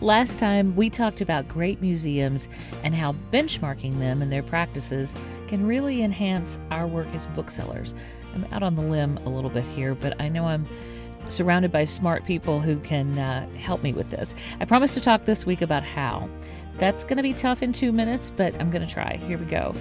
Last time, we talked about great museums and how benchmarking them and their practices can really enhance our work as booksellers. I'm out on the limb a little bit here, but I know I'm surrounded by smart people who can uh, help me with this. I promised to talk this week about how. That's going to be tough in two minutes, but I'm going to try. Here we go.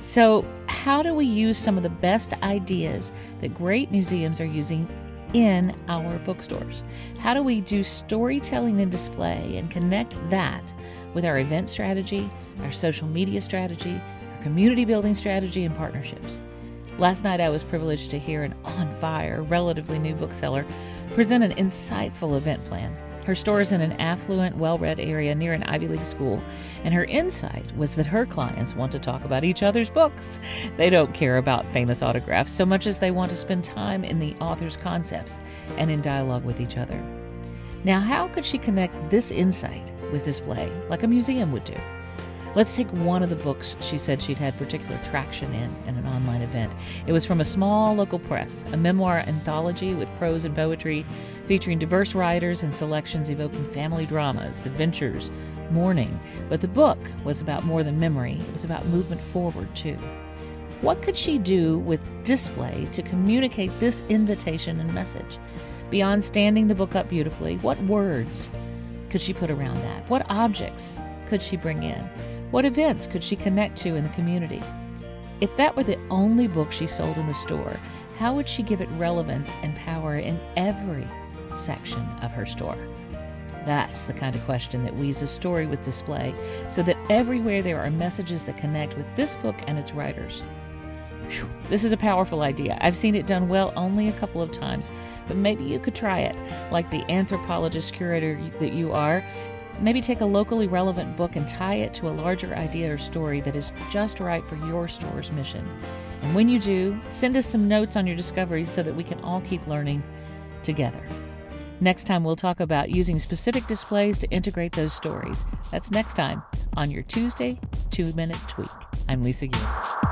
So, how do we use some of the best ideas that great museums are using in our bookstores? How do we do storytelling and display and connect that with our event strategy, our social media strategy, our community building strategy, and partnerships? Last night, I was privileged to hear an on fire, relatively new bookseller present an insightful event plan. Her store is in an affluent, well read area near an Ivy League school, and her insight was that her clients want to talk about each other's books. They don't care about famous autographs so much as they want to spend time in the author's concepts and in dialogue with each other. Now, how could she connect this insight with display like a museum would do? Let's take one of the books she said she'd had particular traction in in an online event. It was from a small local press, a memoir anthology with prose and poetry featuring diverse writers and selections evoking family dramas, adventures, mourning. But the book was about more than memory, it was about movement forward, too. What could she do with display to communicate this invitation and message? Beyond standing the book up beautifully, what words could she put around that? What objects could she bring in? What events could she connect to in the community? If that were the only book she sold in the store, how would she give it relevance and power in every section of her store? That's the kind of question that weaves a story with display so that everywhere there are messages that connect with this book and its writers. Whew, this is a powerful idea. I've seen it done well only a couple of times, but maybe you could try it. Like the anthropologist curator that you are, maybe take a locally relevant book and tie it to a larger idea or story that is just right for your store's mission. And when you do, send us some notes on your discoveries so that we can all keep learning together. Next time, we'll talk about using specific displays to integrate those stories. That's next time on your Tuesday Two Minute Tweak. I'm Lisa Gear.